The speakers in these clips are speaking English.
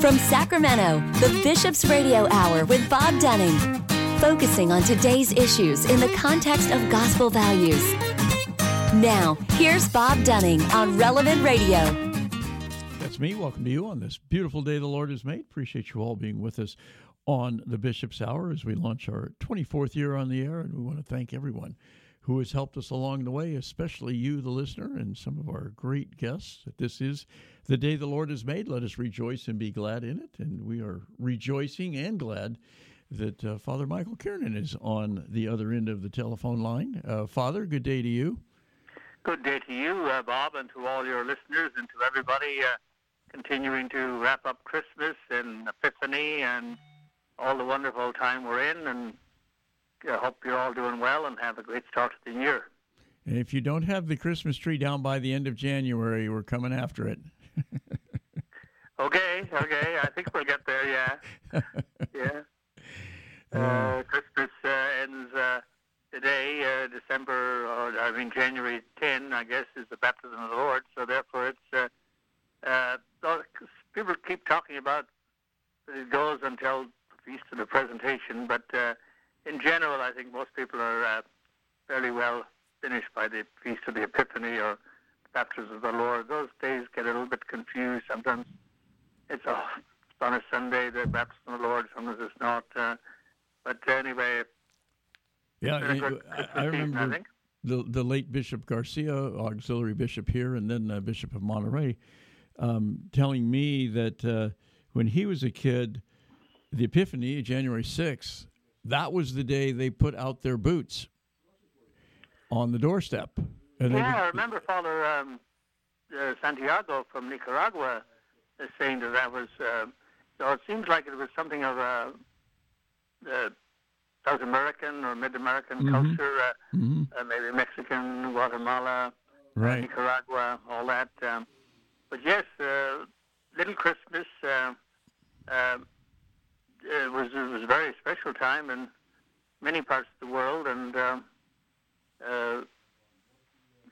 From Sacramento, the Bishop's Radio Hour with Bob Dunning, focusing on today's issues in the context of gospel values. Now, here's Bob Dunning on Relevant Radio. That's me. Welcome to you on this beautiful day the Lord has made. Appreciate you all being with us on the Bishop's Hour as we launch our 24th year on the air, and we want to thank everyone who has helped us along the way, especially you, the listener, and some of our great guests. This is the day the Lord has made. Let us rejoice and be glad in it. And we are rejoicing and glad that uh, Father Michael Kiernan is on the other end of the telephone line. Uh, Father, good day to you. Good day to you, uh, Bob, and to all your listeners, and to everybody uh, continuing to wrap up Christmas and Epiphany and all the wonderful time we're in. And I hope you're all doing well and have a great start to the year. And if you don't have the Christmas tree down by the end of January, we're coming after it. okay, okay. I think we'll get there. Yeah, yeah. Uh, Christmas uh, ends uh, today, uh, December, or I mean January 10. I guess is the baptism of the Lord. So therefore, it's uh, uh, people keep talking about it goes until the feast of the presentation, but uh, in general, I think most people are uh, fairly well finished by the Feast of the Epiphany or Baptism of the Lord. Those days get a little bit confused. Sometimes it's, oh, it's on a Sunday, the Baptism of the Lord, sometimes it's not. Uh, but anyway, yeah, I, I, remember season, I the the late Bishop Garcia, auxiliary bishop here, and then uh, Bishop of Monterey, um, telling me that uh, when he was a kid, the Epiphany, January sixth, that was the day they put out their boots on the doorstep. Yeah, I remember Father um, uh, Santiago from Nicaragua saying that that was. Uh, so it seems like it was something of a, a South American or Mid American mm-hmm. culture, uh, mm-hmm. uh, maybe Mexican, Guatemala, right. Nicaragua, all that. Um, but yes, uh, Little Christmas. Uh, it was it was a very special time in many parts of the world, and uh, uh,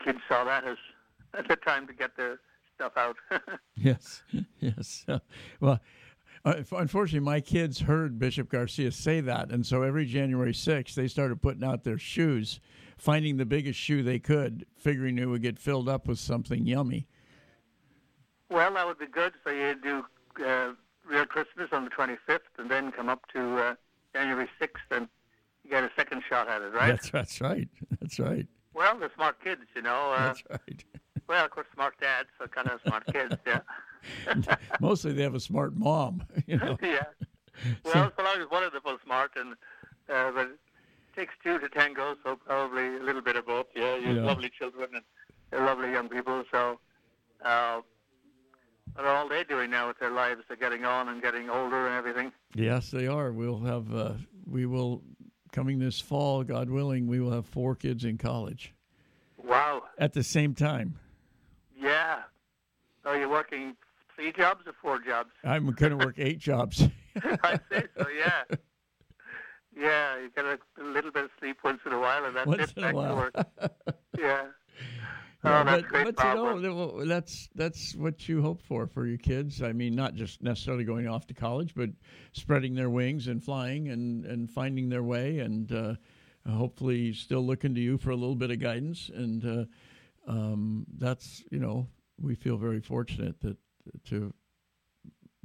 kids saw that as a time to get their stuff out. yes, yes. Well. Uh, unfortunately, my kids heard Bishop Garcia say that, and so every January 6th, they started putting out their shoes, finding the biggest shoe they could, figuring it would get filled up with something yummy. Well, that would be good. So you do uh, real Christmas on the 25th, and then come up to uh, January 6th, and you get a second shot at it, right? That's that's right. That's right. Well, they're smart kids, you know. Uh, that's right. well, of course, smart dads, so kind of smart kids, yeah. Mostly, they have a smart mom, you know. yeah. Well, so long as one of them was smart, and uh, but it takes two to tango, so probably a little bit of both. Yeah, you have Yeah. lovely children and they're lovely young people, so. Uh, are all they're doing now with their lives? They're getting on and getting older and everything. Yes, they are. We'll have. Uh, we will coming this fall, God willing. We will have four kids in college Wow. at the same time. Yeah. So you're working three jobs or four jobs? I'm going to work eight jobs. I say so. Yeah. Yeah, you get a, a little bit of sleep once in a while, and that's Once it. Back to work. Yeah. Yeah, oh, that's but, but you know, that's that's what you hope for for your kids. I mean, not just necessarily going off to college, but spreading their wings and flying and, and finding their way, and uh, hopefully still looking to you for a little bit of guidance. And uh, um, that's you know, we feel very fortunate that to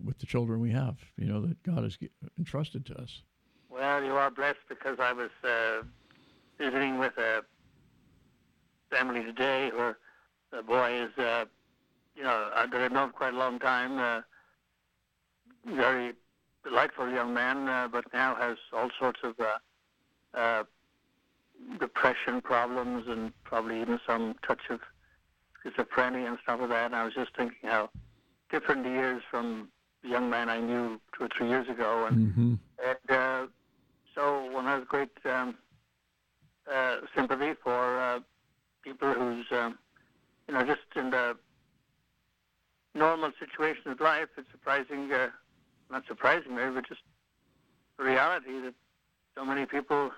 with the children we have, you know, that God has entrusted to us. Well, you are blessed because I was uh, visiting with a family today where the boy is, uh, you know, that I've known for quite a long time, uh, very delightful young man, uh, but now has all sorts of uh, uh, depression problems and probably even some touch of schizophrenia and stuff like that. And I was just thinking how different he is from the young man I knew two or three years ago, and Mm-hmm. and uh, so one has great um, uh, sympathy for uh, people who's, um, you know, just in the normal situation of life. It's surprising, uh, not surprising, maybe, but just a reality that so many people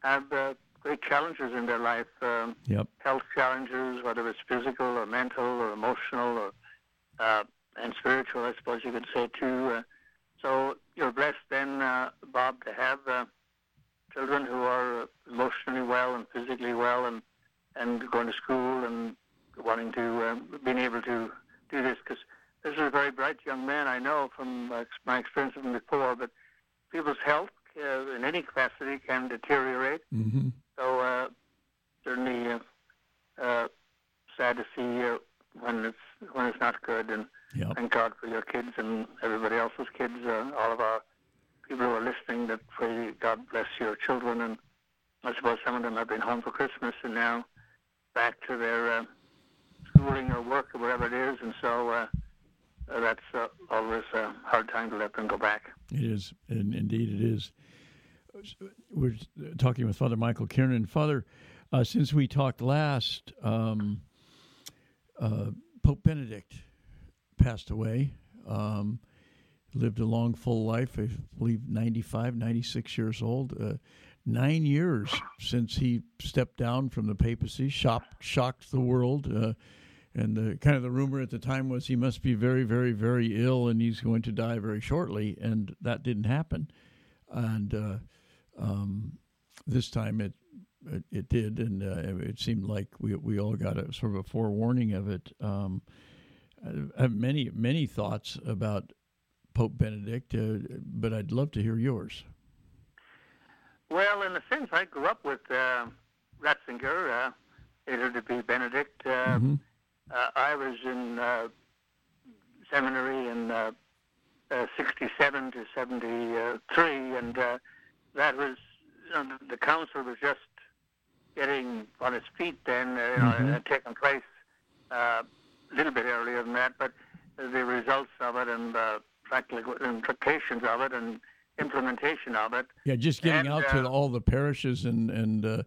have uh, great challenges in their life. Um, Yep. health challenges, whether it's physical or mental or emotional or uh, and spiritual, I suppose you could say too. Uh, so you're blessed then, uh, Bob, to have uh, children who are emotionally well and physically well, and and going to school and wanting to um, being able to do this because this is a very bright young man I know from uh, my experience him before. But people's health uh, in any capacity can deteriorate. Mm-hmm. So uh, certainly uh, uh, sad to see uh, when it's when it's not good. And Yep. thank God for your kids and everybody else's kids. Uh, all of our people who are listening. That pray God bless your children. And I suppose some of them have been home for Christmas and now back to their uh, schooling or work or whatever it is. And so. Uh, that's uh, always a hard time to let them go back. It is, and indeed it is. We're talking with Father Michael Kiernan. Father, uh, since we talked last, um, uh, Pope Benedict passed away. Um, lived a long, full life. I believe 95, 96 years old. Uh, nine years since he stepped down from the papacy, shocked, shocked the world. Uh, and the kind of the rumor at the time was he must be very, very, very ill, and he's going to die very shortly. And that didn't happen. And uh, um, this time it it, it did, and uh, it seemed like we we all got a sort of a forewarning of it. Um, I have many many thoughts about Pope Benedict, uh, but I'd love to hear yours. Well, in a sense, I grew up with uh, Ratzinger, uh, later to be Benedict. Uh, Mm-hmm. uh, I was in uh, seminary in uh, uh, 67 to 73, and uh, that was, you know, the, the council was just getting on its feet then, uh, you know, it had taken place uh, a little bit earlier than that, but the results of it and uh, practical implications of it and implementation of it Yeah, just getting And, out to uh, all the parishes and and uh,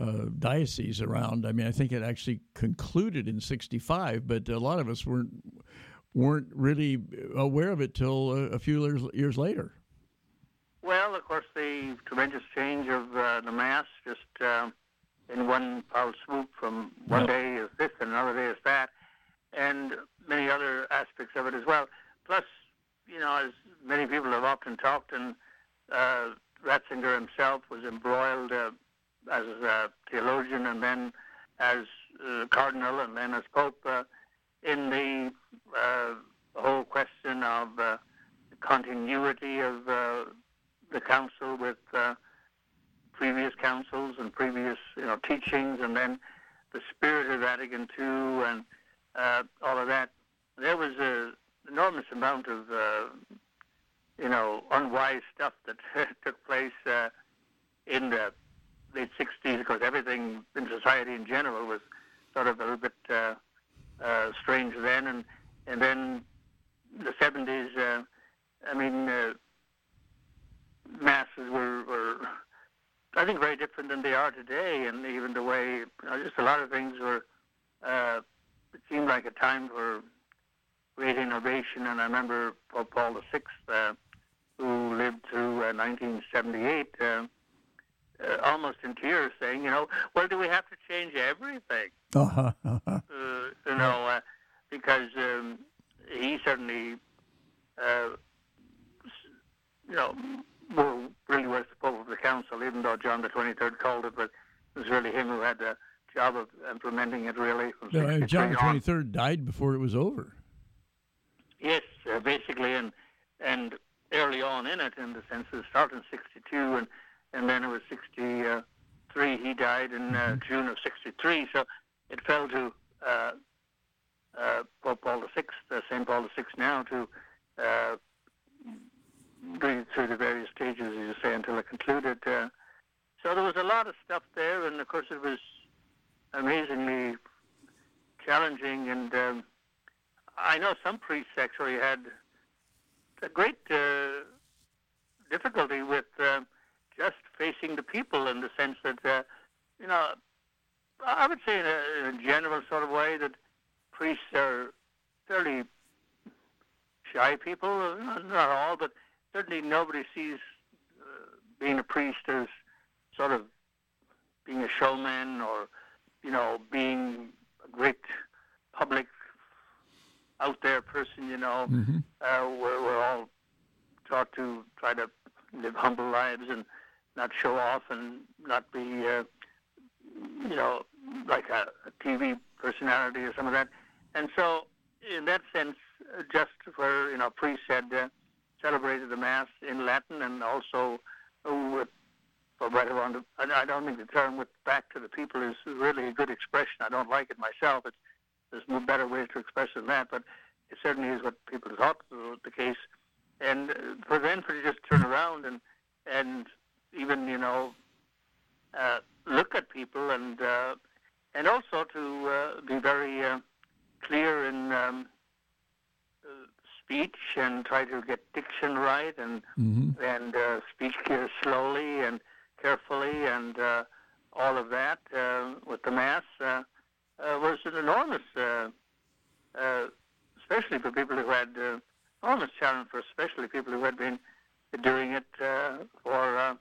uh, dioceses around. I mean, I think it actually concluded in '65, but a lot of us weren't weren't really aware of it till a, a few years years later. Well, of course, the tremendous change of uh, the mass just uh, in one foul swoop from one Yeah. day is this and another day is that, and many other aspects of it as well. Plus, you know, as many people have often talked, and uh, Ratzinger himself was embroiled uh, as a theologian and then as uh, cardinal and then as pope uh, in the uh, whole question of continuity of the council with previous councils and previous you know teachings, and then the spirit of Vatican II and all of that. There was an enormous amount of you know unwise stuff that took place uh, in the late '60s because everything in society in general was sort of a little bit uh, uh, strange then, and and then the '70s. Uh, I mean. Uh, masses were, were, I think, very different than they are today, and even the way, you know, just a lot of things were. Uh, it seemed like a time for great innovation, and I remember Pope Paul VI, uh, who lived through uh, 1978, uh, uh, almost in tears, saying, you know, well, do we have to change everything? Uh-huh, uh-huh. uh, you know, uh, because um, he certainly, uh, you know, really was the Pope of the Council, even though John the 23rd called it, but it was really him who had the job of implementing it really from No, 63 John the on. Twenty Third died before it was over. Yes, uh, basically, and and early on in it, in the sense it started in '62, and and then it was '63. He died in uh, June of '63, so it fell to uh, uh, Pope Paul VI, uh, Saint Paul VI, now to uh, bring it through the various stages, as you say, until it concluded. Uh, so there was a lot of stuff there, and of course it was amazingly challenging and. Um, I know some priests actually had a great uh, difficulty with uh, just facing the people in the sense that, uh, you know, I would say in a, in a general sort of way that priests are fairly shy people. Not not all, but certainly nobody sees uh, being a priest as sort of being a showman or, you know, being a great public out there person you know. Mm-hmm. Uh, we're, we're all taught to try to live humble lives and not show off and not be, uh, you know, like a, a TV personality or some of that. And so, in that sense, just where you know priests had uh, celebrated the mass in Latin and also with right around. The, I don't think the term "with back to the people" is really a good expression. I don't like it myself. It's, there's no better ways to express it than that, but it certainly is what people thought was the case. And uh, for then for to just turn around and and even you know uh, look at people and uh, and also to uh, be very uh, clear in um, uh, speech and try to get diction right and mm-hmm. and uh, speak slowly and carefully and uh, all of that uh, with the mass uh, was an enormous, uh, uh, especially for people who had uh, enormous challenge for especially people who had been doing it uh, for uh,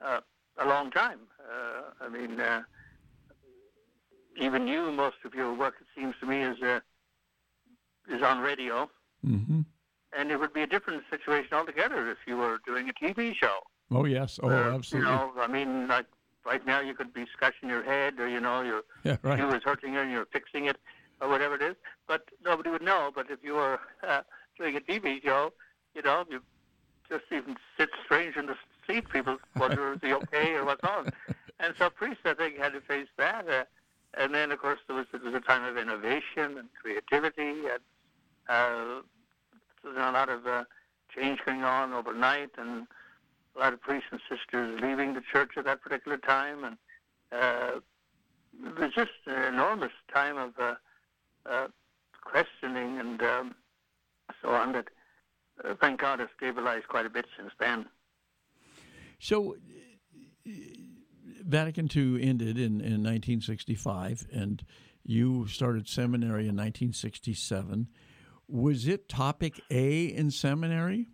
uh, a long time. Uh, I mean, uh, even you, most of your work, it seems to me, is uh, is on radio. Mm-hmm. And it would be a different situation altogether if you were doing a TV show. Oh yes. Oh, uh, absolutely. You know, I mean, like right now, you could be scratching your head, or you know, your yeah, right. shoe is hurting you, and you're fixing it, or whatever it is. But nobody would know. But if you were uh, doing a TV show, you know, you just even sit strange in the seat. People wonder is he okay or what's wrong. And so priests, I think, had to face that. Uh, and then, of course, there was, there was a time of innovation and creativity, and uh, there's a lot of uh, change going on overnight, and a lot of priests and sisters leaving the church at that particular time, and uh, it was just an enormous time of uh, uh, questioning and um, so on that, uh, thank God, has stabilized quite a bit since then. So, Vatican II ended in, in 1965, and you started seminary in 1967. Was it topic A in seminary?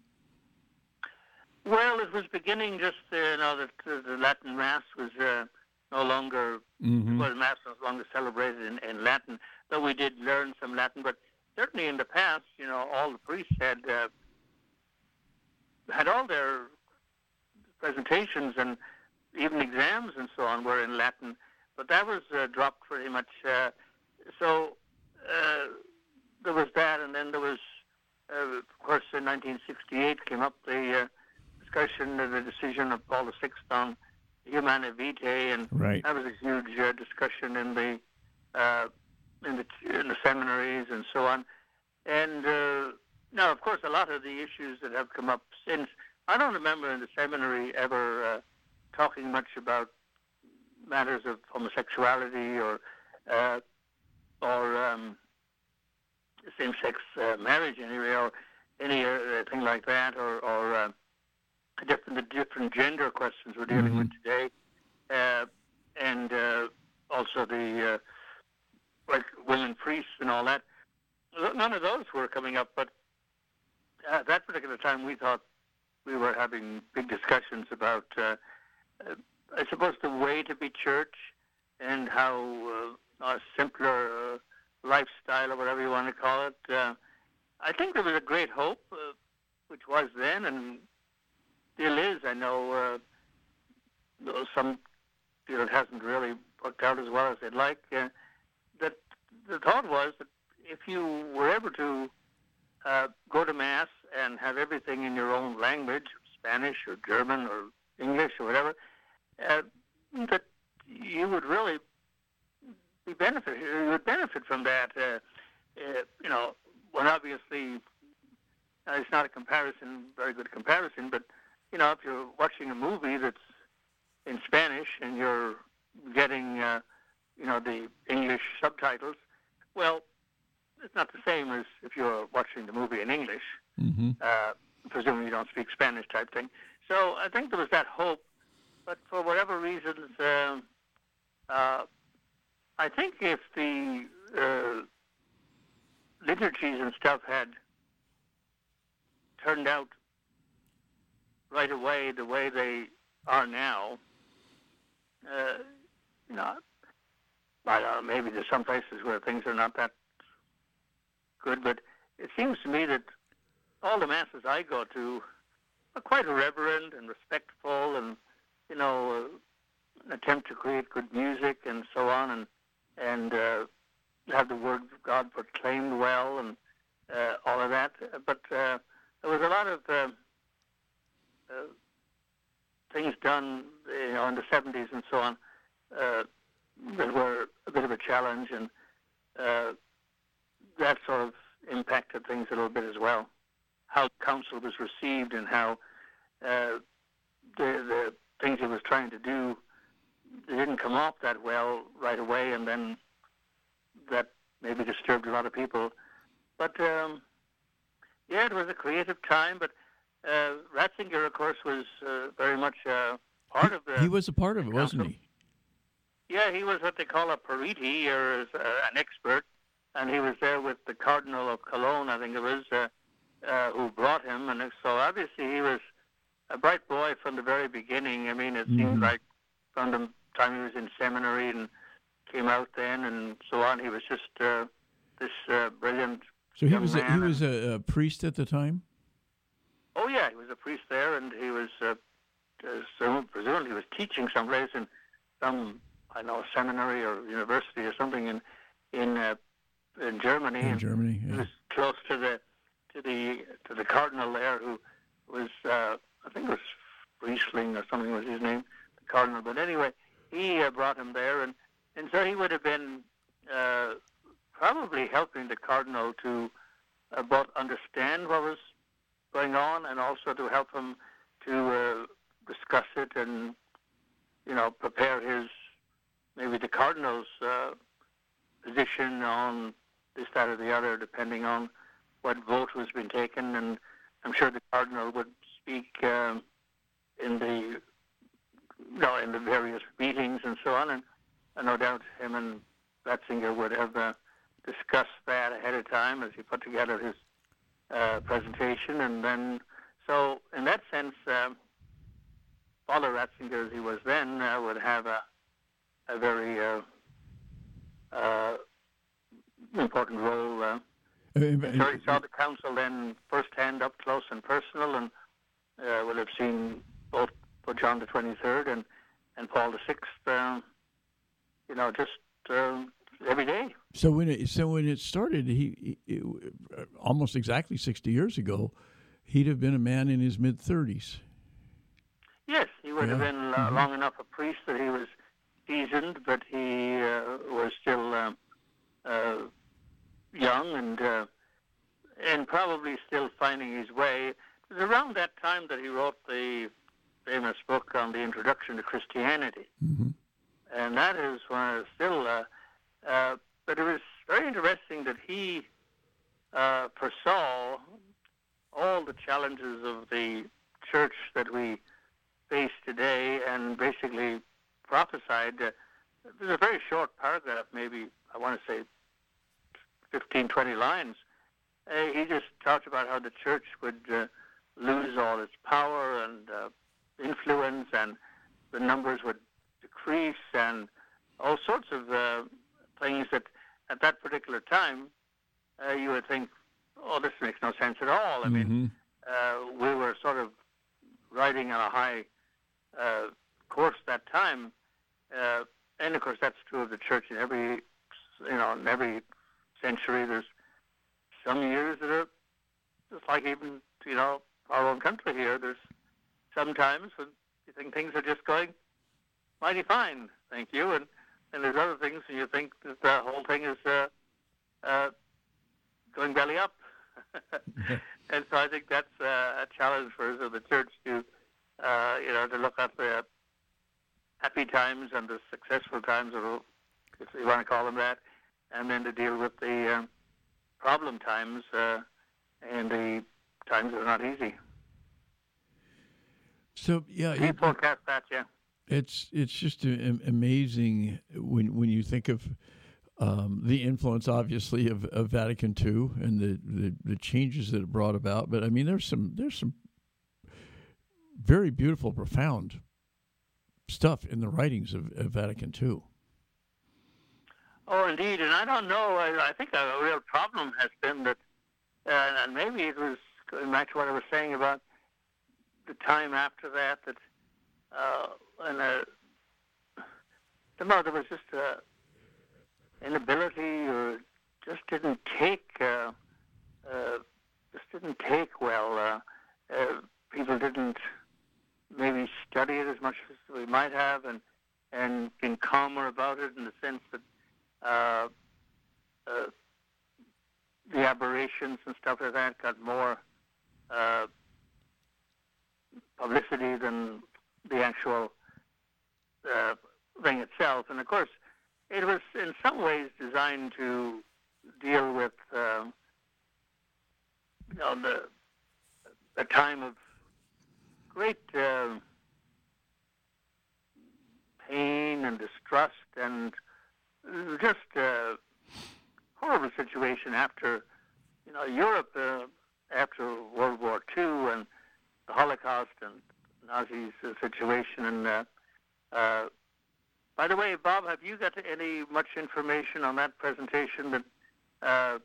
Well, it was beginning just, uh, you know, that the Latin Mass was uh, no longer, mm-hmm. well, Mass was no longer celebrated in, in Latin, though we did learn some Latin. But certainly in the past, you know, all the priests had uh, had all their presentations and even exams and so on were in Latin. But that was uh, dropped pretty much. Uh, so uh, there was that, and then there was, uh, of course, in 1968 came up the uh, discussion of the decision of Paul VI on Humanae Vitae, and right. that was a huge uh, discussion in the uh, in the in the seminaries and so on. And uh, now, of course, a lot of the issues that have come up since, I don't remember in the seminary ever uh, talking much about matters of homosexuality or uh, or um, same-sex uh, marriage anyway, or anything like that, or, or different the different gender questions we're dealing mm-hmm. with today, uh, and uh, also the uh, like women priests and all that. None of those were coming up, but at that particular time, we thought we were having big discussions about, uh, uh, I suppose, the way to be church and how uh, a simpler uh, lifestyle or whatever you want to call it. Uh, I think there was a great hope, uh, which was then, and still is. I know uh, some feel it hasn't really worked out as well as they'd like. Uh, that the thought was that if you were able to uh, go to mass and have everything in your own language, Spanish or German or English or whatever, uh, that you would really be benefit. You would benefit from that. Uh, uh, you know, well, obviously, uh, it's not a comparison, very good comparison, but you know, if you're watching a movie that's in Spanish and you're getting, uh, you know, the English subtitles, well, it's not the same as if you're watching the movie in English, mm-hmm. uh, presuming you don't speak Spanish type thing. So I think there was that hope, but for whatever reasons, uh, uh, I think if the uh, liturgies and stuff had turned out right away the way they are now, uh, you know, I don't know, maybe there's some places where things are not that good, but it seems to me that all the masses I go to are quite reverent and respectful, and you know, uh, attempt to create good music and so on, and and uh, have the word of God proclaimed well, and uh, all of that. But uh, there was a lot of uh, uh, things done, you know, in the 70s and so on uh, that were a bit of a challenge, and uh, that sort of impacted things a little bit as well. How council was received and how uh, the, the things he was trying to do didn't come off that well right away, and then that maybe disturbed a lot of people. But um, yeah, it was a creative time. But uh, Ratzinger, of course, was uh, very much uh, part he, of the. He was a part of it, wasn't he? Yeah, he was what they call a periti, or uh, an expert, and he was there with the Cardinal of Cologne, I think it was, uh, uh, who brought him. And so obviously he was a bright boy from the very beginning. I mean, it mm-hmm. seemed like from the time he was in seminary and came out then and so on, he was just uh, this uh, brilliant. So he was a, he was a, a, priest at the time. Oh yeah, he was a priest there, and he was uh, so presumably he was teaching someplace in some I know seminary or university or something in in uh, in Germany. In Germany, yeah. He was close to the to the to the cardinal there, who was uh, I think it was Friesling or something was his name, the cardinal. But anyway, he uh, brought him there, and and so he would have been uh, probably helping the cardinal to uh, both understand what was going on and also to help him to uh, discuss it and you know prepare his maybe the cardinal's uh, position on this, that, or the other, depending on what vote was being taken. And I'm sure the cardinal would speak um, in the you know, in the various meetings and so on. And, and no doubt him and Ratzinger would have uh, discussed that ahead of time as he put together his uh, presentation. And then, so in that sense, um, Father Ratzinger, as he was then, uh, would have a a very uh, uh, important role. Uh, uh, so he saw the council then firsthand, up close and personal, and uh, will have seen both Pope John the Twenty Third and and Paul the Sixth. Uh, you know, just uh, every day. So when it so when it started, he, he almost exactly sixty years ago, he'd have been a man in his mid thirties. Yes, he would yeah. have been uh, mm-hmm. long enough a priest that he was seasoned, but he uh, was still uh, uh, young and uh, and probably still finding his way. It was around that time that he wrote the famous book on the introduction to Christianity, mm-hmm. and that is one still. Uh, but it was very interesting that he uh, foresaw all the challenges of the church that we face today, and basically prophesied. Uh, there's a very short paragraph, maybe I want to say 15, 20 lines. Uh, he just talked about how the church would uh, lose all its power and uh, influence, and the numbers would decrease, and all sorts of uh, things that at that particular time uh, you would think, oh, this makes no sense at all. I mm-hmm. mean, uh, we were sort of riding on a high uh, course that time, uh, and of course that's true of the church in every, you know, in every century. There's some years that are just like even you know our own country here. There's sometimes when you think things are just going mighty fine, thank you, and and there's other things and you think that the whole thing is uh, uh, going belly up. and so I think that's uh, a challenge for us of the church to, uh, you know, to look at the happy times and the successful times, or if you want to call them that, and then to deal with the uh, problem times uh, and the times that are not easy. So yeah, you forecast that, yeah. It's it's just amazing when when you think of um, the influence, obviously, of, of Vatican II and the, the, the changes that it brought about. But I mean, there's some there's some very beautiful, profound stuff in the writings of, of Vatican II. Oh, indeed, and I don't know. I, I think a real problem has been that uh, and maybe it was back to what I was saying about the time after that that uh, and uh, somehow there was just a inability or just didn't take uh, uh, just didn't take well. Uh, uh, people didn't maybe study it as much as we might have, and and been calmer about it in the sense that uh, uh, the aberrations and stuff like that got more uh, publicity than the actual uh, thing itself. And of course, it was in some ways designed to deal with uh, you know the a time of great uh, pain and distrust and just a horrible situation after you know Europe uh, after World War II and the Holocaust and Nazis uh, situation and uh, by the way, Bob, have you got any much information on that presentation that uh,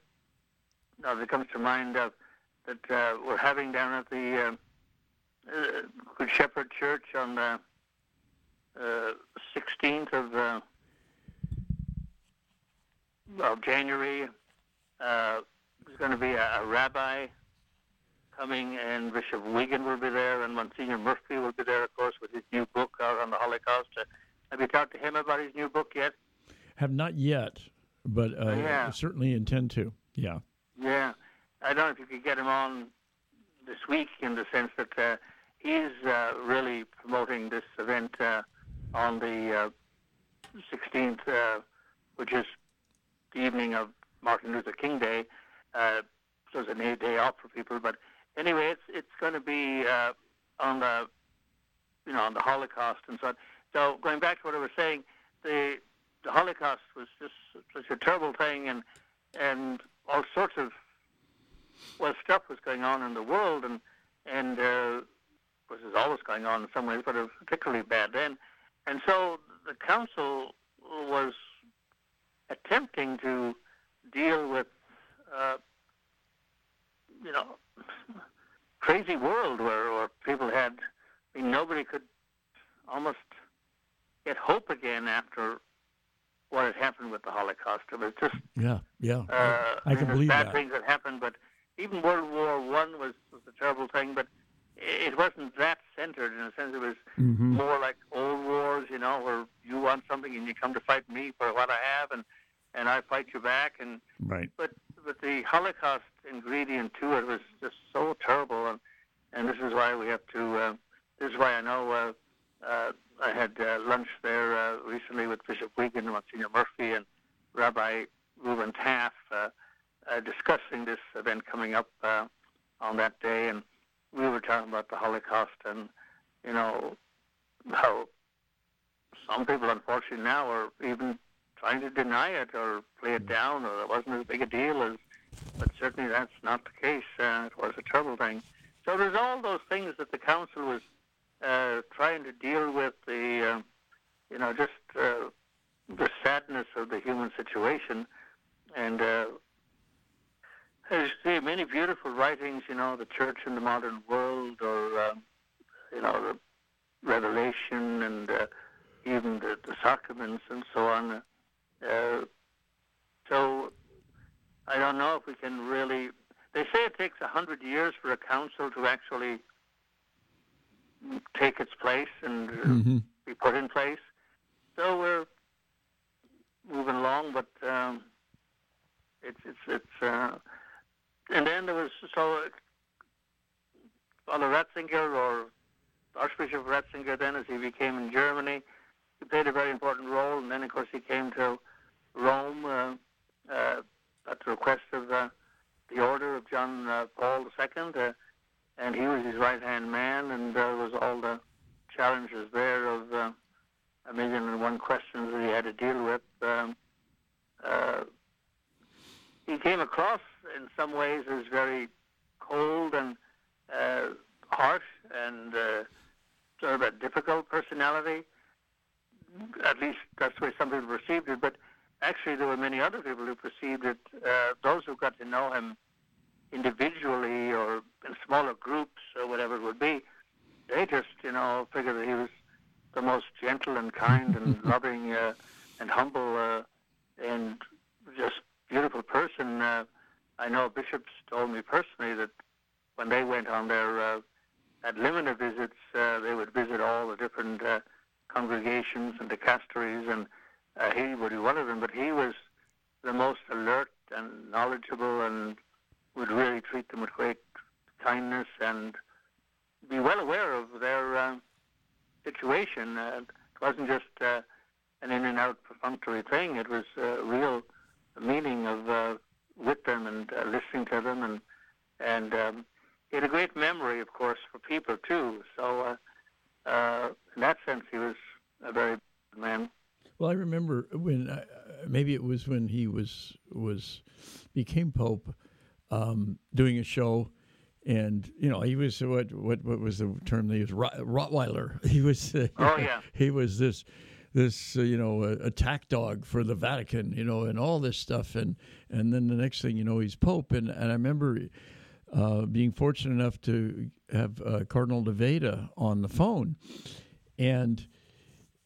that comes to mind uh, that uh, we're having down at the uh, uh, Good Shepherd Church on the 16th of of January? There's going to be a, a rabbi coming, and Bishop Weigand will be there, and Monsignor Murphy will be there, of course, with his new book out on the Holocaust. Uh, have you talked to him about his new book yet? Have not yet, but uh, Yeah. certainly intend to. Yeah. Yeah, I don't know if you could get him on this week in the sense that uh, he's uh, really promoting this event uh, on the uh, 16th, uh, which is the evening of Martin Luther King Day. Uh, so it's a day off for people. But anyway, it's it's going to be uh, on the you know on the Holocaust and so on. So going back to what I was saying, the the Holocaust was just such a terrible thing, and and all sorts of well stuff was going on in the world, and and uh, was is always going on in some ways, but it was particularly bad then. And so the council was attempting to deal with, uh, you know, crazy world where, where people had, I mean, nobody could almost get hope again after what had happened with the Holocaust. It was just Yeah. Yeah. uh, I can mean, there's believe bad that. things that happened, but even World War One was, was a terrible thing. But it wasn't that centered in a sense. It was hmm more like old wars, you know, where you want something and you come to fight me for what I have, and and I fight you back. And Right. but but the Holocaust ingredient to it was just so terrible, and and this is why we have to. Uh, this is why I know. Uh, uh, I had uh, lunch there uh, recently with Bishop Weigand, Monsignor Murphy, and Rabbi Reuven Taff, uh, uh, discussing this event coming up uh, on that day, and we were talking about the Holocaust and you know how some people, unfortunately, now are even trying to deny it or play it down, or it wasn't as big a deal as. But certainly that's not the case. Uh, it was a terrible thing. So there's all those things that the council was uh, trying to deal with the, uh, you know, just uh, the sadness of the human situation, and uh, as you see, many beautiful writings. You know, the Church in the Modern World, or um, you know, the Revelation, and uh, even the, the sacraments and so on. Uh, so I don't know if we can really. They say it takes a hundred years for a council to actually take its place and uh, hmm be put in place. So we're moving along, but um, it's it's it's. Uh, and then there was so Father Ratzinger or Archbishop Ratzinger. Then, as he became in Germany, he played a very important role. And then, of course, he came to Rome uh, uh, at the request of uh, the order of John Paul II, and he was his right hand man, and there was all the challenges there of a million and one questions that he had to deal with. Um, he came across in some ways as very cold and uh, harsh and uh, sort of a difficult personality. At least that's the way some people perceived it. But actually, there were many other people who perceived it. Uh, those who got to know him individually or in smaller groups or whatever it would be, they just, you know, figured that he was the most gentle and kind and loving uh, and humble uh, and just beautiful person. Uh, I know bishops told me personally that when they went on their uh, ad limina visits, uh, they would visit all the different uh, congregations and dicasteries, and uh, he would be one of them. But he was the most alert and knowledgeable, and would really treat them with great kindness and be well aware of their uh, situation. Uh, it wasn't just uh, an in and out perfunctory thing. It was a real meaning of uh, with them and uh, listening to them, and and um, he had a great memory, of course, for people too. So uh, in that sense, he was a very good man. Well, I remember when uh, maybe it was when he was was became pope, um, doing a show, and you know he was what what what was the term they used Rottweiler. He was uh, oh yeah he was this this uh, you know attack dog for the Vatican, you know, and all this stuff, and and then the next thing you know he's pope, and and I remember. Uh, being fortunate enough to have uh, Cardinal Levada on the phone, and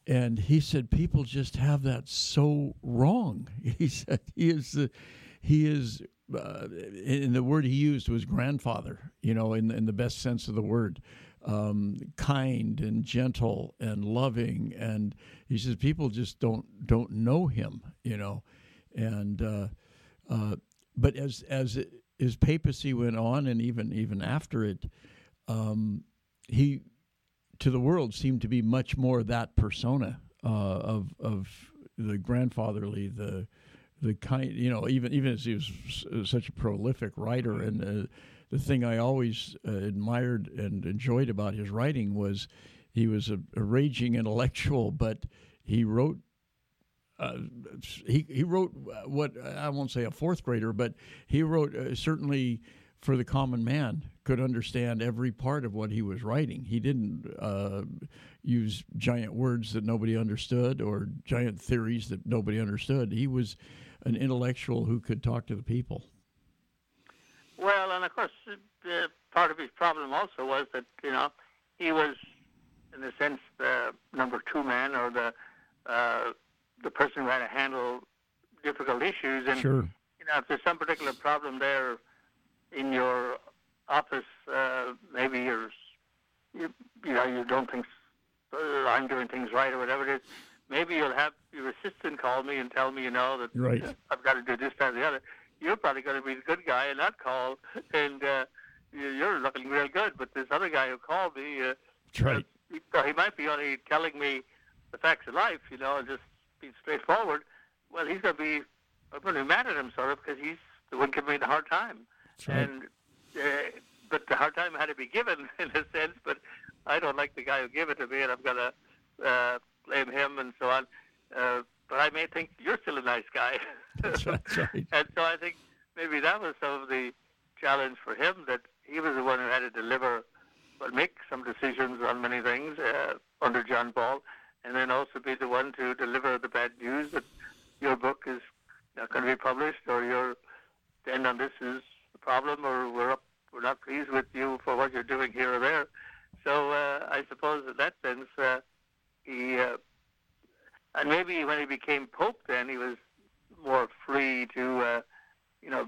and he said people just have that so wrong. He said he is uh, he is uh, in the word he used was grandfather. You know, in in the best sense of the word, um, kind and gentle and loving. And he says people just don't don't know him. You know, and uh, uh but as as it, his papacy went on, and even even after it, um, he to the world seemed to be much more that persona uh, of of the grandfatherly, the the kind, you know, even even as he was such a prolific writer, and uh, the thing I always uh, admired and enjoyed about his writing was he was a, a raging intellectual, but he wrote. Uh, he he wrote what I won't say a fourth grader, but he wrote uh, certainly for the common man could understand every part of what he was writing. He didn't uh, use giant words that nobody understood or giant theories that nobody understood. He was an intellectual who could talk to the people. Well, and of course, uh, part of his problem also was that you know he was, in a sense, the number two man or the uh, the person who had to handle difficult issues. And sure. you know, if there's some particular problem there in your office, uh, maybe you're, you, you know, you don't think uh, I'm doing things right or whatever it is. Maybe you'll have your assistant call me and tell me, you know, that right. I've got to do this, that, or the other. You're probably going to be the good guy in that call, and uh, you're looking real good. But this other guy who called me, uh, That's right. Uh, he might be only telling me the facts of life, you know, and just being straightforward. Well, he's going to be, I'm going to be mad at him, sort of, because he's the one giving me the hard time. Right. And uh, but the hard time had to be given in a sense. But I don't like the guy who gave it to me, and I'm going to uh, blame him and so on. Uh, but I may think you're still a nice guy. That's right. That's right. and so I think maybe that was some of the challenge for him that he was the one who had to deliver, but make some decisions on many things uh, under John Paul, and then also be the one to deliver the bad news that your book is not going to be published or your stand on this is problem or we're up, we're not pleased with you for what you're doing here or there. So uh, I suppose in that sense, uh, he uh, and maybe when he became pope, then he was more free to, uh, you know,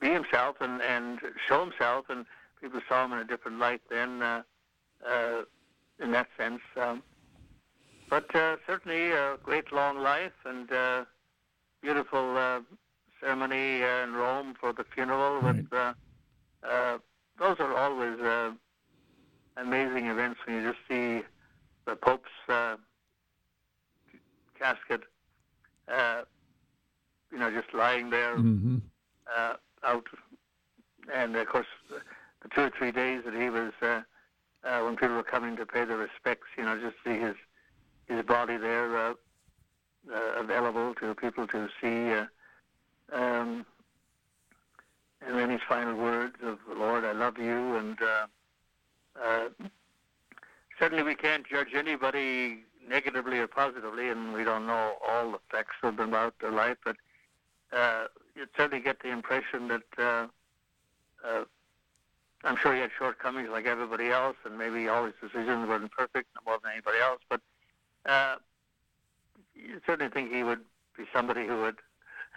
be himself and and show himself, and people saw him in a different light then. Uh, uh, in that sense, um, but uh, certainly a great long life and uh, beautiful uh, ceremony in Rome for the funeral. Right. With uh, uh, those are always uh, amazing events when you just see the Pope's uh, casket, uh, you know, just lying there Mm-hmm. uh, out, and of course the, two or three days that he was uh, uh, when people were coming to pay their respects, you know, just see his his body there uh, uh, available to people to see. Um, and then his final words of Lord, I love you, and uh, uh, certainly we can't judge anybody negatively or positively, and we don't know all the facts of them about their life, but uh, you certainly get the impression that uh, uh, I'm sure he had shortcomings like everybody else, and maybe all his decisions weren't perfect more than anybody else. But uh, you certainly think he would be somebody who would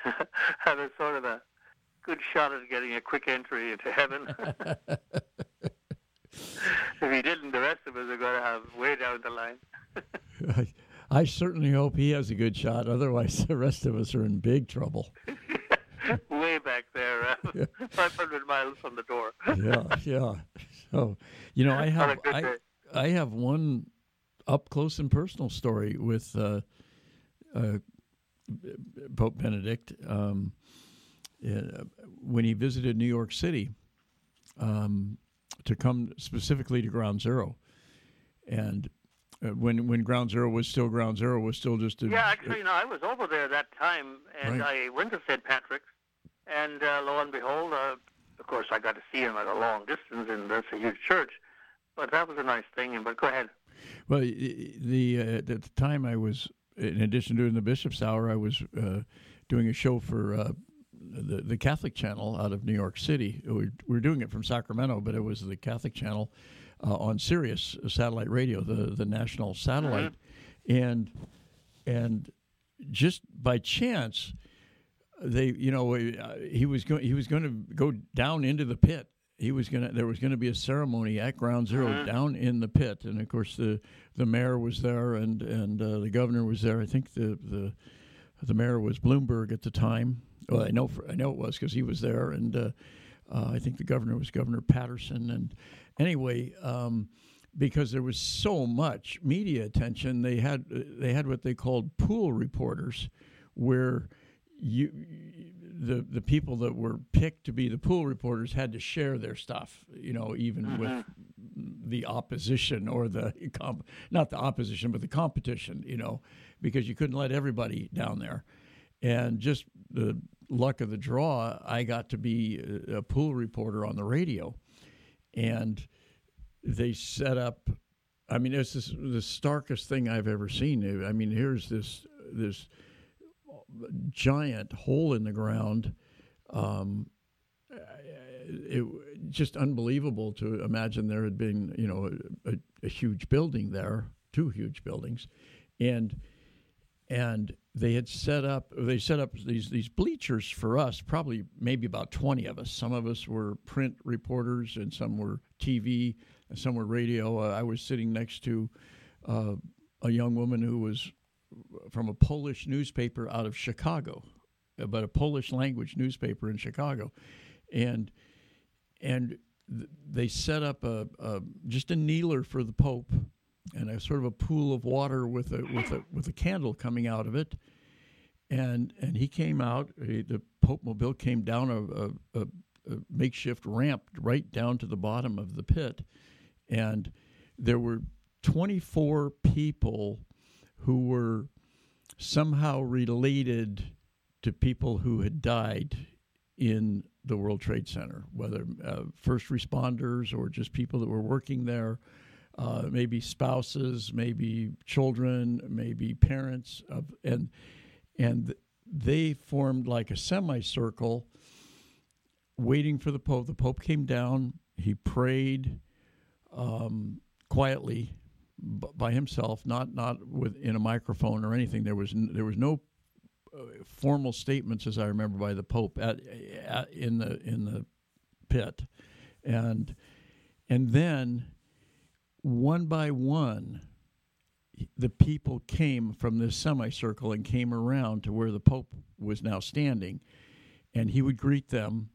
have a sort of a good shot at getting a quick entry into heaven. if he didn't, the rest of us are going to have way down the line. I, I certainly hope he has a good shot. Otherwise, the rest of us are in big trouble. way back there, uh, yeah. 500 miles from the door. yeah, yeah. So, you know, I have I, I have one up close and personal story with uh, uh, Pope Benedict um, uh, when he visited New York City um, to come specifically to Ground Zero, and uh, when when Ground Zero was still Ground Zero was still just a, yeah. Actually, you know, I was over there that time, and right. I went to St. Patrick's, and uh, lo and behold, uh, of course, I got to see him at a long distance, and that's a huge church. But that was a nice thing. But go ahead. Well, the uh, at the time I was, in addition to doing the Bishop's Hour, I was uh, doing a show for uh, the the Catholic Channel out of New York City. We were doing it from Sacramento, but it was the Catholic Channel uh, on Sirius satellite radio, the the national satellite, mm-hmm. and and just by chance they you know uh, he was going he was going to go down into the pit he was to there was going to be a ceremony at ground 0 uh-huh. down in the pit and of course the the mayor was there and and uh, the governor was there i think the the the mayor was bloomberg at the time well i know for, i know it was because he was there and uh, uh, i think the governor was governor paterson and anyway um, because there was so much media attention they had they had what they called pool reporters where you the the people that were picked to be the pool reporters had to share their stuff you know even uh-huh. with the opposition or the comp, not the opposition but the competition you know because you couldn't let everybody down there. And just the luck of the draw i got to be a, pool reporter on the radio. And they set up i mean it's this, the starkest thing i've ever seen. I mean here's this this giant hole in the ground. Um, it just unbelievable to imagine there had been, you know, a, a, huge building there, two huge buildings, and and they had set up they set up these these bleachers for us probably maybe about 20 of us some of us were print reporters and some were tv and some were radio uh, i was sitting next to uh, a young woman who was from a Polish newspaper out of Chicago, but a Polish language newspaper in Chicago, and and th- they set up a, a, just a kneeler for the Pope, and a sort of a pool of water with a with a with a candle coming out of it, and and he came out. He, the Pope Mobile came down a, a, a makeshift ramp right down to the bottom of the pit, and there were 24 people who were somehow related to people who had died in the World Trade Center, whether uh, first responders or just people that were working there, uh, maybe spouses, maybe children, maybe parents, of, and and they formed like a semicircle, waiting for the Pope. The Pope came down. He prayed um, quietly by himself, not not with in a microphone or anything. There was n- there was no uh, formal statements, as I remember, by the Pope at, at, in the in the pit, and and then one by one, the people came from this semicircle and came around to where the Pope was now standing, and he would greet them.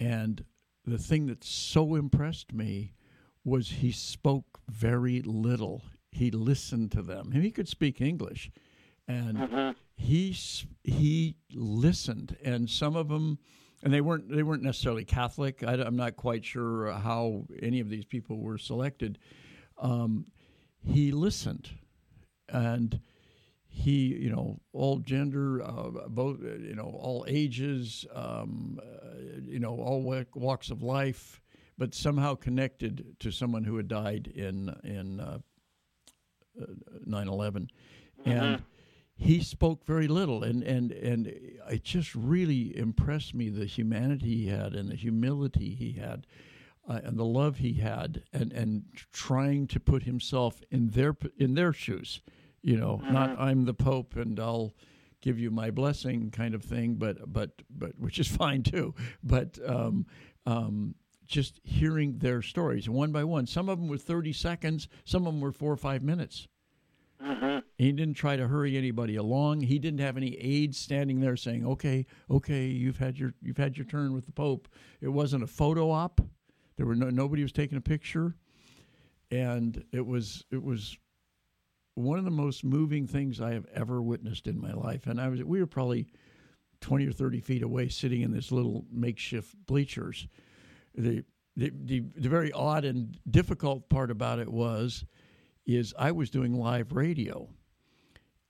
And the thing that so impressed me was he spoke very little. He listened to them. And he could speak English, and mm-hmm. he he listened. And some of them, and they weren't they weren't necessarily Catholic. I, am not quite sure how any of these people were selected. Um, he listened, and he you know all gender uh, both you know all ages um, uh, you know all walks of life but somehow connected to someone who had died in in uh, 9/11, uh, mm-hmm. and he spoke very little, and and and it just really impressed me the humanity he had and the humility he had. Uh, and the love he had, and, and trying to put himself in their in their shoes, you know, mm-hmm. not I'm the Pope and I'll give you my blessing kind of thing, but but but which is fine too. But um, um, just hearing their stories one by one. Some of them were 30 seconds, some of them were four or five minutes. Mm-hmm. He didn't try to hurry anybody along. He didn't have any aides standing there saying, "Okay, okay, you've had your you've had your turn with the Pope." It wasn't a photo op. There were no nobody was taking a picture, and it was it was one of the most moving things I have ever witnessed in my life. And I was we were probably twenty or thirty feet away, sitting in this little makeshift bleachers. The the, the, the very odd and difficult part about it was is I was doing live radio,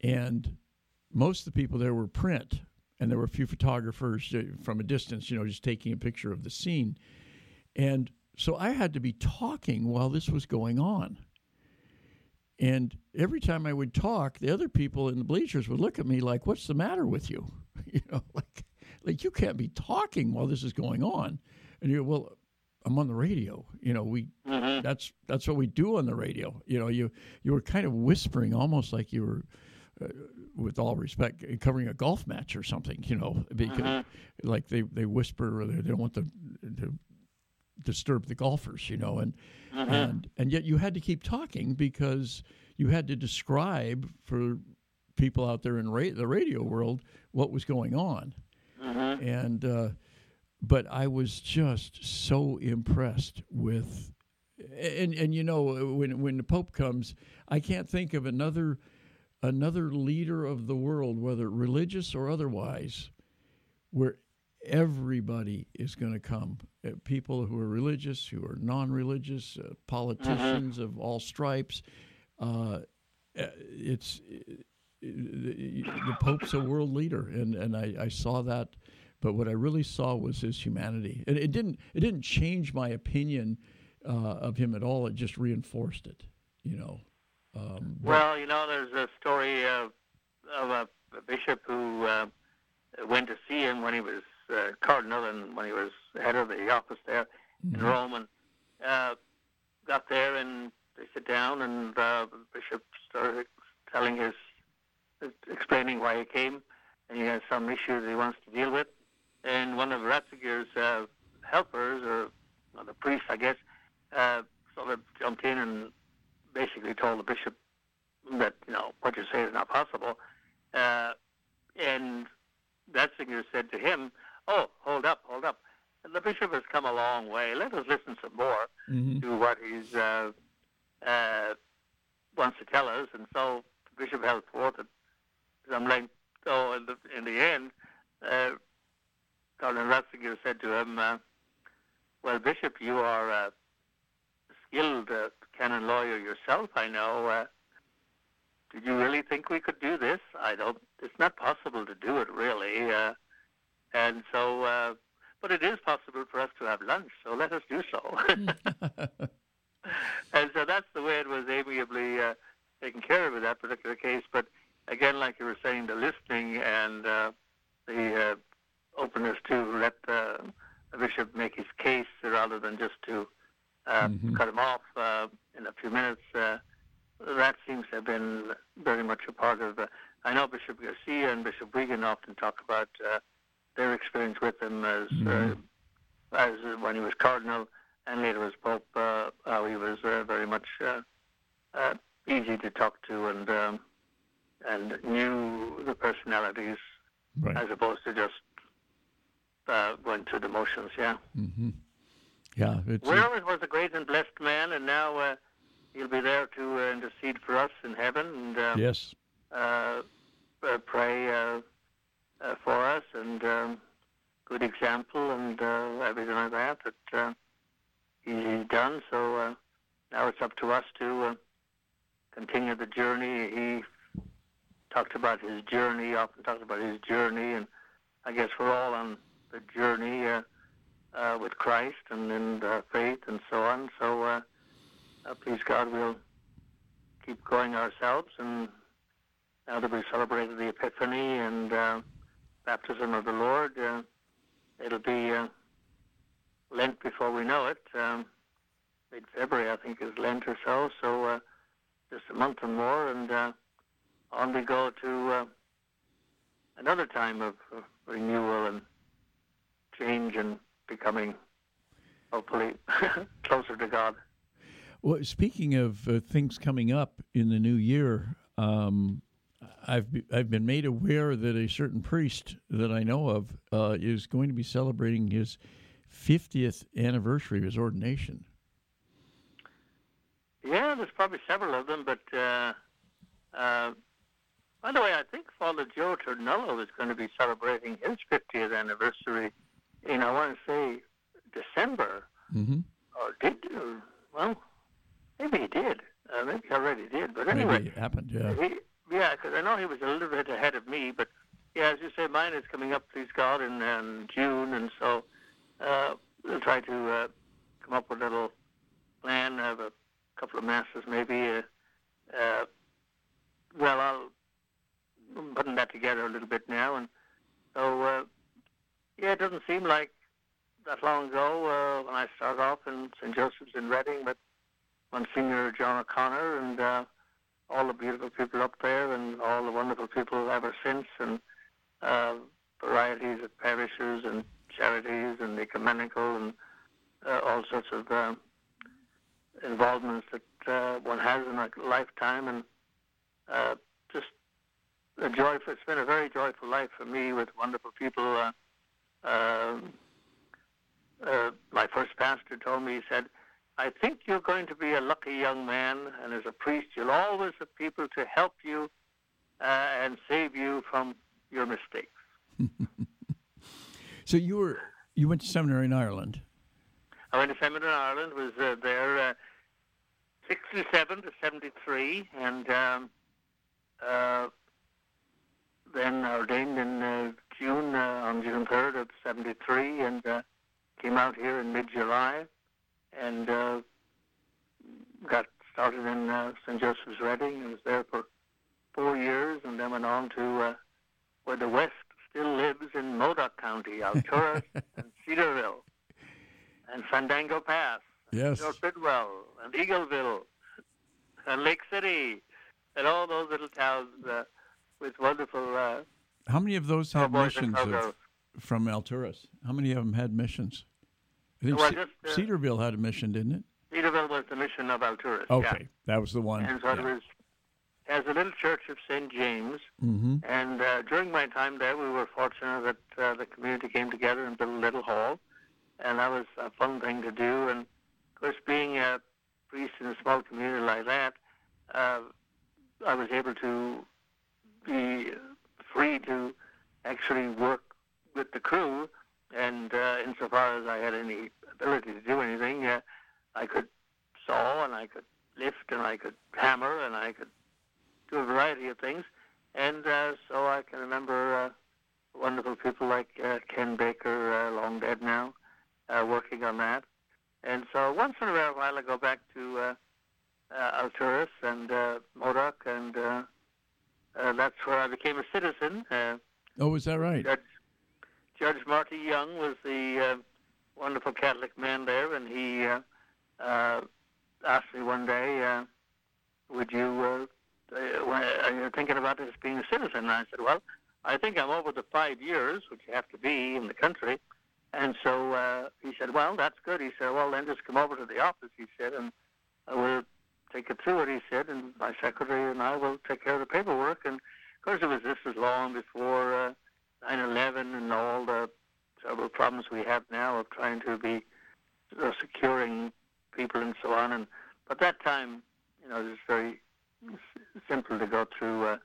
and most of the people there were print, and there were a few photographers uh, from a distance, you know, just taking a picture of the scene, and so I had to be talking while this was going on. And every time I would talk, the other people in the bleachers would look at me like, "What's the matter with you?" you know, like, like you can't be talking while this is going on. And you, well, I'm on the radio. You know, we mm-hmm. that's that's what we do on the radio. You know, you you were kind of whispering, almost like you were, uh, with all respect, covering a golf match or something. You know, because mm-hmm. like they they whisper, they, they don't want to, to disturb the golfers. You know, and mm-hmm. and and yet you had to keep talking because you had to describe for people out there in ra- the radio world what was going on, mm-hmm. and. Uh, but I was just so impressed with, and and you know when when the Pope comes, I can't think of another another leader of the world, whether religious or otherwise, where everybody is going to come. Uh, people who are religious, who are non-religious, uh, politicians uh-huh. of all stripes. Uh, uh it's it, the, the Pope's a world leader, and and I, I saw that but what I really saw was his humanity. And it didn't it didn't change my opinion uh, of him at all. It just reinforced it. You know. Um, well, you know, there's a story of, of a, a bishop who uh, went to see him when he was uh, cardinal and when he was head of the office there mm-hmm. in Rome, and uh, got there and they sit down, and uh, the bishop started telling his, explaining why he came, and he has some issues he wants to deal with and one of Ratzinger's uh, helpers, or well, the priest, I guess, uh, sort of jumped in and basically told the bishop that you know what you say is not possible. Uh, and Ratzinger said to him, "Oh, hold up, hold up. The bishop has come a long way. Let us listen some more mm-hmm. to what he's uh, uh, wants to tell us." And so the bishop held forth at some length. So in the, in the end, Cardinal Ratzinger said to him, uh, Well, Bishop, you are a skilled uh, canon lawyer yourself, I know. Uh, did you really think we could do this? I don't, it's not possible to do it, really. Uh, and so, uh, but it is possible for us to have lunch, so let us do so. and so that's the way it was amiably uh, taken care of in that particular case. But again, like you were saying, the listening and uh, the uh, openness to let uh, the bishop make his case rather than just to uh, mm-hmm. cut him off uh, in a few minutes. Uh, that seems to have been very much a part of. Uh, I know Bishop Garcia and Bishop Weigand often talk about uh, their experience with him as mm-hmm. as when he was cardinal and later as pope. how he was very much easy to talk to and um, and knew the personalities right. as opposed to just uh, through the motions. Yeah. Mm-hmm. Yeah. It's well, it was a great and blessed man, and now uh, he'll be there to uh, intercede for us in heaven. And um, yes. Uh, uh, pray uh, for us and um, good example and everything like that that he's done. So now it's up to us to continue the journey. He talked about his journey, often talked about his journey, and I guess we're all on the journey uh, uh, with Christ and in uh, faith and so on. So, uh, uh, please God, we'll keep going ourselves and now that we've celebrated the Epiphany and uh, baptism of the Lord, uh, it'll be uh, Lent before we know it. Um, Mid February, I think, is Lent or so. So uh, just a month and more, and uh, on we go to uh, another time of, of renewal and change and becoming, hopefully, closer to God. Well, speaking of uh, things coming up in the new year, um, I've be, I've been made aware that a certain priest that I know of uh, is going to be celebrating his 50th anniversary of his ordination. Yeah, there's probably several of them, but uh, uh, by the way, I think Father Joe Turnullo is going to be celebrating his 50th anniversary in, I want to say, December. Mm-hmm. Or did, or, well, maybe he did. Uh, maybe he already did. But anyway, Maybe it happened, yeah. he, yeah, because I know he was a little bit ahead of me, but yeah, as you say, mine is coming up, please God, in, in June, and so uh, we'll try to uh, come up with a little plan, have a couple of masses maybe. Uh, uh, well, I'll, I'm putting that together a little bit now, and so uh, yeah, it doesn't seem like that long ago uh, when I started off in St. Joseph's in Redding with Monsignor John O'Connor and uh, all the beautiful people up there and all the wonderful people ever since and uh, varieties of parishes and charities and ecumenical and uh, all sorts of uh, involvements that uh, one has in a lifetime and uh, just a joyful, it's been a very joyful life for me with wonderful people. Uh, um uh, my first pastor told me, he said, I think you're going to be a lucky young man, and as a priest, you'll always have people to help you uh, and save you from your mistakes. So you were you went to seminary in Ireland. I went to seminary in Ireland, was uh, there uh, 67 to 73, and um, uh, then ordained in uh, June, uh, on June 3rd of 73, and uh, came out here in mid-July, and uh, got started in uh, St. Joseph's Redding. I was there for four years, and then went on to uh, where the West still lives in Modoc County, Alturas and Cedarville, and Fandango Pass, Yes. Fort Bidwell, and Eagleville, and Lake City, and all those little towns uh, with wonderful uh, How many of those had cowboys missions of, from Alturas? How many of them had missions? I think Well, Ce- just, uh, Cedarville had a mission, didn't it? Cedarville was the mission of Alturas. Okay, that was the one. And so it was as a little church of St. James. hmm And uh, during my time there, we were fortunate that uh, the community came together and built a little hall. And that was a fun thing to do. And of course, being a priest in a small community like that, uh, I was able to be free to actually work with the crew. And uh, insofar as I had any ability to do anything, uh, I could saw and I could lift and I could hammer and I could do a variety of things. And uh, so I can remember uh, wonderful people like uh, Ken Baker, uh, long dead now, working on that. And so once in a while I go back to Alturas and Modoc, and uh, uh, that's where I became a citizen. Uh, Oh, is that right? Judge, Judge Marty Young was the uh, wonderful Catholic man there, and he uh, uh, asked me one day, uh, "Would you? Uh, uh, why- are you thinking about this being a citizen?" And I said, "Well, I think I'm over the five years, which you have to be in the country." And so uh, he said, "Well, that's good." He said, "Well, then just come over to the office," he said, "and we'll take it through it." He said, "and my secretary and I will take care of the paperwork." And of course, it was this was long before uh, 9/11 and all the several problems we have now of trying to be uh, securing people and so on. And but that time, you know, it was very s- simple to go through. Uh,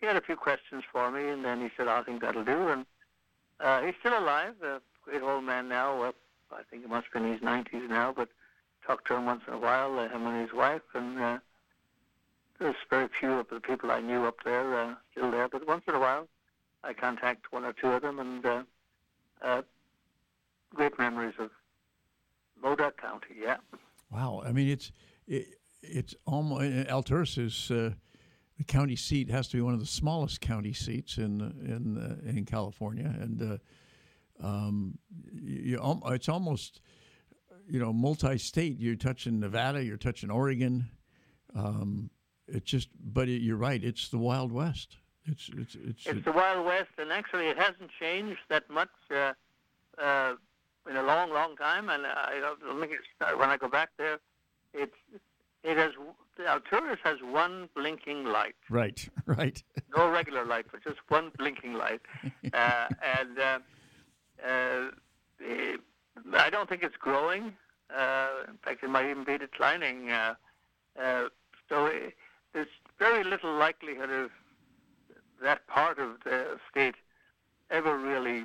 he had a few questions for me, and then he said, "I think that'll do." And uh, he's still alive, a great old man now. Uh, I think he must be in his 90s now, but talk to him once in a while, uh, him and his wife, and. Uh, there's very few of the people I knew up there uh, still there, but once in a while I contact one or two of them, and uh, uh, great memories of Modoc County. Yeah, Wow. I mean, it's it, it's almost Alturas is uh, the county seat has to be one of the smallest county seats in in uh, in California, and uh, um, you, you, it's almost you know multi-state. You're touching Nevada, you're touching Oregon. Um, it's just, but it, you're right. It's the Wild West. It's it's it's, it's the Wild West, and actually, it hasn't changed that much uh, uh, in a long, long time. And I don't think it's, when I go back there, it's it has Alturas has one blinking light. Right, right. no regular light, but just one blinking light, uh, and uh, uh, I don't think it's growing. Uh, in fact, it might even be declining. Uh, uh, so it, there's very little likelihood of that part of the state ever really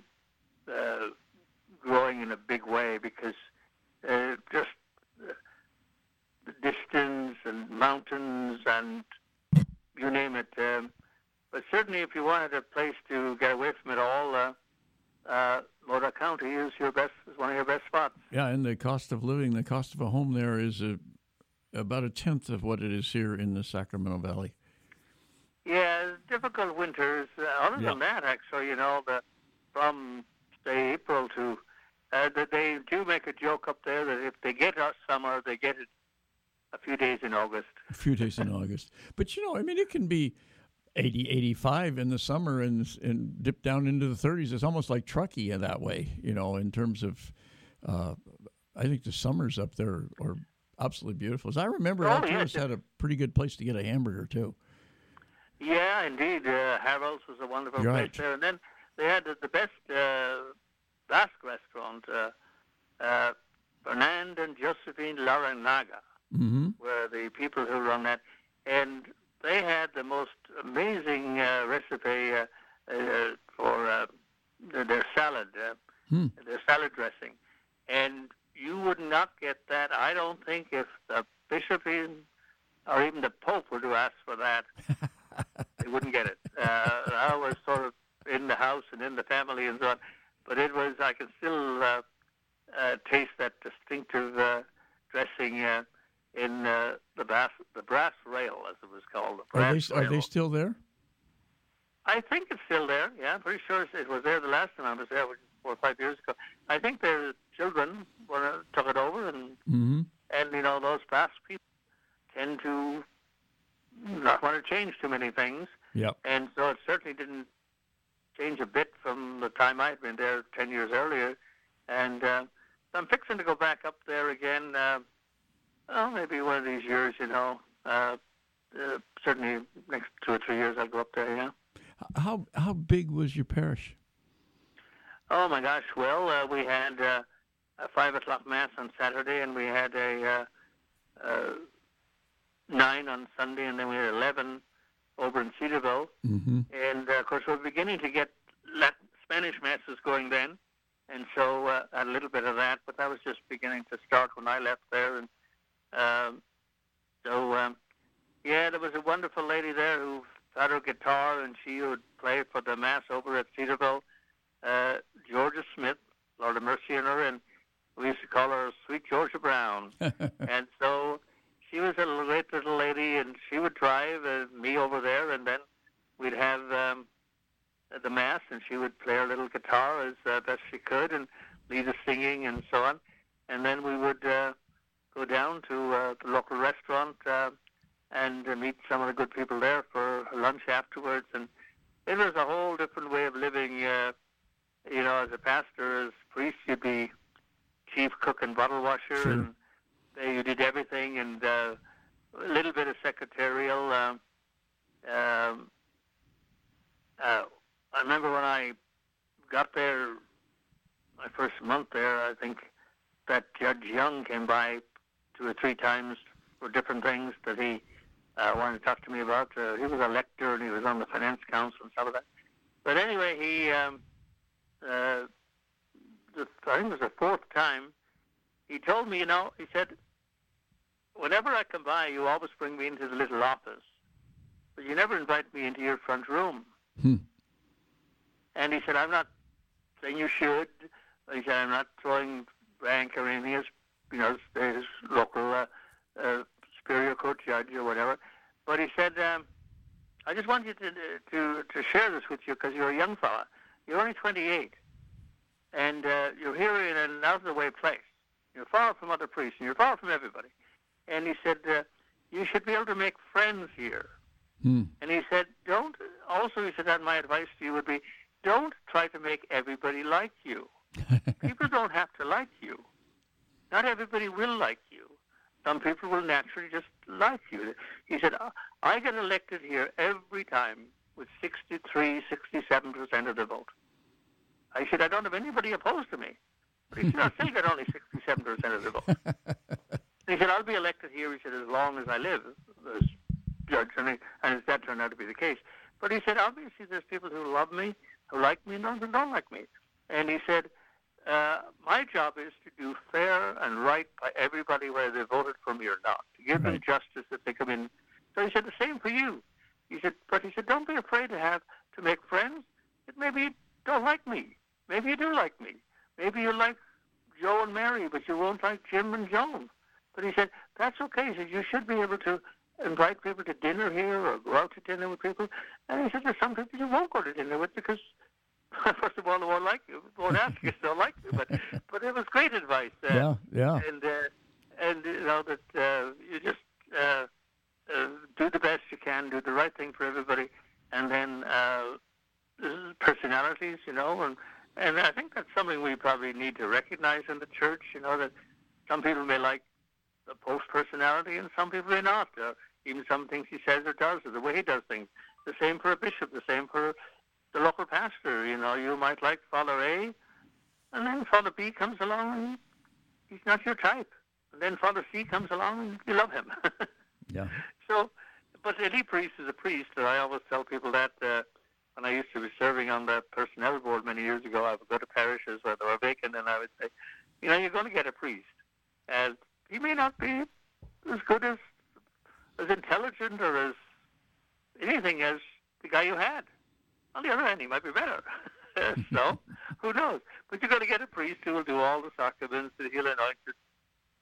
uh, growing in a big way because uh, just the distance and mountains and you name it. Um, but certainly, if you wanted a place to get away from it all, uh, Modoc County is your best is one of your best spots. Yeah, and the cost of living, the cost of a home there is a, about a tenth of what it is here in the Sacramento Valley. Yeah, difficult winters. Uh, other yeah. than that, actually, you know, the from say April to uh, they do make a joke up there that if they get our summer, they get it a few days in August. A few days in August, but you know, I mean, it can be 80, 85 in the summer and and dip down into the 30s. It's almost like Truckee in that way, you know, in terms of. Uh, I think the summers up there are absolutely beautiful. As I remember, oh, Alturas yeah. had a pretty good place to get a hamburger too. Yeah, indeed. Uh, Harold's was a wonderful You're place right. there, and then they had the, the best uh, Basque restaurant. Uh, uh, Fernand and Josephine Larranaga mm-hmm. were the people who run that, and they had the most amazing uh, recipe uh, uh, for uh, their salad, uh, hmm. their salad dressing, and you would not get that. I don't think if the bishop even, or even the pope were to ask for that, they wouldn't get it. Uh, I was sort of in the house and in the family and so on, but it was I can still uh, uh, taste that distinctive uh, dressing. Uh, in uh, the brass the brass rail, as it was called. The are they are they still there? I think it's still there. Yeah, I'm pretty sure it was there the last time I was there, which four or five years ago. I think their children were, took it over, and mm-hmm. and you know those brass people tend to not want to change too many things. Yeah. And so it certainly didn't change a bit from the time I'd been there ten years earlier, and uh, I'm fixing to go back up there again. Uh, Oh, maybe one of these years, you know. Uh, uh, certainly, next two or three years, I'll go up there. Yeah. How how big was your parish? Oh my gosh! Well, uh, we had uh, a five o'clock mass on Saturday, and we had a uh, uh, nine on Sunday, and then we had eleven over in Cedarville. Mm-hmm. And uh, of course, we're beginning to get Latin, Spanish masses going then, and so uh, a little bit of that. But that was just beginning to start when I left there, and um, so, um, yeah, there was a wonderful lady there who had her guitar and she would play for the mass over at Cedarville. Uh, Georgia Smith, Lord of mercy on her, and we used to call her Sweet Georgia Brown. and so she was a great little lady, and she would drive uh, me over there, and then we'd have um, the mass, and she would play her little guitar as uh, best she could, and lead us singing and so on. And then we would uh, go down to uh, the local restaurant uh, and uh, meet some of the good people there for lunch afterwards. And it was a whole different way of living. Uh, you know, as a pastor, as priest, you'd be chief cook and bottle washer, sure. and you did everything, and uh, a little bit of secretarial. Uh, um, uh, I remember when I got there, my first month there, I think that Judge Young came by two or three times for different things that he uh, wanted to talk to me about. Uh, he was a lecturer and he was on the finance council and stuff like that. But anyway, he, um, uh, the, I think it was the fourth time, he told me, you know, he said, whenever I come by, you always bring me into the little office, but you never invite me into your front room. Hmm. And he said, I'm not saying you should. He said, I'm not throwing rank or anything you know, his local uh, uh, superior court judge or whatever. But he said, um, I just want you to to to share this with you because you're a young fella. You're only 28, and uh, you're here in an out of the way place. You're far from other priests, and you're far from everybody. And he said, uh, you should be able to make friends here. Hmm. And he said, don't. Also, he said that my advice to you would be, don't try to make everybody like you. people don't have to like you. Not everybody will like you. Some people will naturally just like you. He said, I get elected here every time with 63, 67% of the vote. I said, I don't have anybody opposed to me. But he said, I still get only 67% of the vote. he said, I'll be elected here, he said, as long as I live as judge. And, and that turned out to be the case. But he said, obviously, there's people who love me, who like me, and those who don't like me. And he said, uh, my job is to do fair and right by everybody, whether they voted for me or not, to give Right. them justice if they come in. So he said the same for you. He said, but he said, don't be afraid to have to make friends. That maybe you don't like me. Maybe you do like me. Maybe you like Joe and Mary, but you won't like Jim and Joan. But he said that's okay. He said you should be able to invite people to dinner here or go out to dinner with people. And he said there's some people you won't go to dinner with because first of all, they won't like you. Won't ask you they'll like you. But but it was great advice. Uh, yeah, yeah. And uh, and you know that uh, you just uh, uh, do the best you can, do the right thing for everybody, and then uh, personalities, you know, and and I think that's something we probably need to recognize in the church. You know that some people may like the post personality, and some people may not. Uh, even some things he says or does, or the way he does things. The same for a bishop. The same for the local pastor. You know, you might like Father A, and then Father B comes along, and he's not your type. And then Father C comes along, and you love him. Yeah. So, but any priest is a priest, and I always tell people that uh, when I used to be serving on the personnel board many years ago, I would go to parishes where they were vacant, and I would say, you know, you're going to get a priest, and he may not be as good as as intelligent or as anything as the guy you had. On the other hand, he might be better. so, who knows? But you're going to get a priest who will do all the sacraments, that he'll anoint your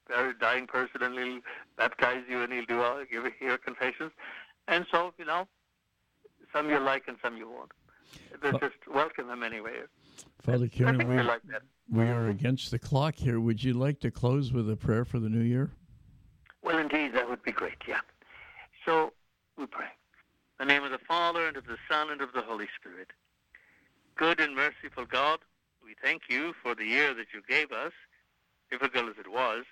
very dying person, and he'll baptize you, and he'll do all, give your confessions. And so, you know, some you like and some you won't. But just welcome them anyway. Father Kieran, we, we like that. we are against the clock here. Would you like to close with a prayer for the new year? Well, indeed, that would be great, yeah. So we pray. The name of the Father, and of the Son, and of the Holy Spirit. Good and merciful God, we thank you for the year that you gave us, difficult as it was.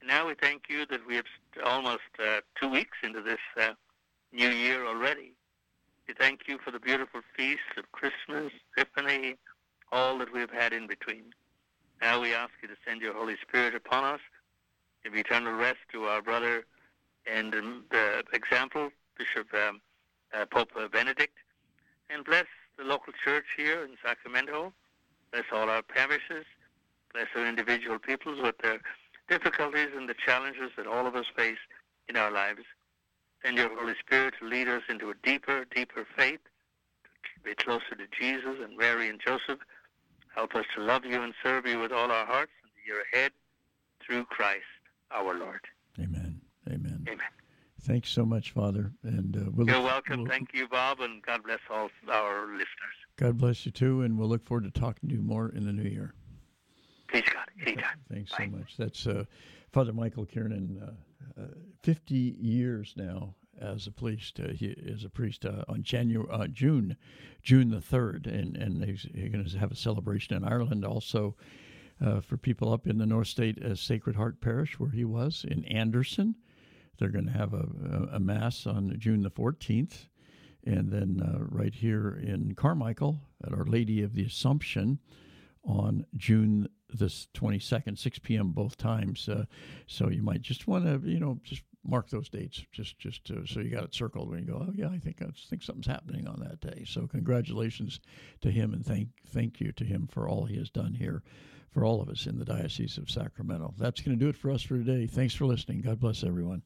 And now we thank you that we have st- almost uh, two weeks into this uh, new year already. We thank you for the beautiful feasts of Christmas, Epiphany, all that we have had in between. Now we ask you to send your Holy Spirit upon us give eternal rest to our brother and um, the example, Bishop um, uh, Pope Benedict, and bless the local church here in Sacramento. Bless all our parishes. Bless our individual peoples with their difficulties and the challenges that all of us face in our lives. Send your Holy Spirit to lead us into a deeper, deeper faith, to be closer to Jesus and Mary and Joseph. Help us to love you and serve you with all our hearts in the year ahead through Christ our Lord. Amen. Amen. Amen. Thanks so much, Father. And uh, we'll You're welcome. we'll- Thank you, Bob, and God bless all our listeners. God bless you too, and we'll look forward to talking to you more in the new year. Please, God, anytime. Thanks Bye. so much. That's uh, Father Michael Kiernan, uh, uh, 50 years now as a priest. Uh, he is a priest uh, on January, uh, June, June the third, and and he's, he's going to have a celebration in Ireland also. Uh, for people up in the North State uh, Sacred Heart Parish, where he was in Anderson, they're going to have a, a, mass on June the 14th, and then uh, right here in Carmichael at Our Lady of the Assumption on June the 22nd, 6 p.m. both times. Uh, so you might just want to, you know, just mark those dates, just just to, so you got it circled when you go. Oh yeah, I think I think something's happening on that day. So congratulations to him and thank thank you to him for all he has done here for all of us in the Diocese of Sacramento. That's going to do it for us for today. Thanks for listening. God bless everyone.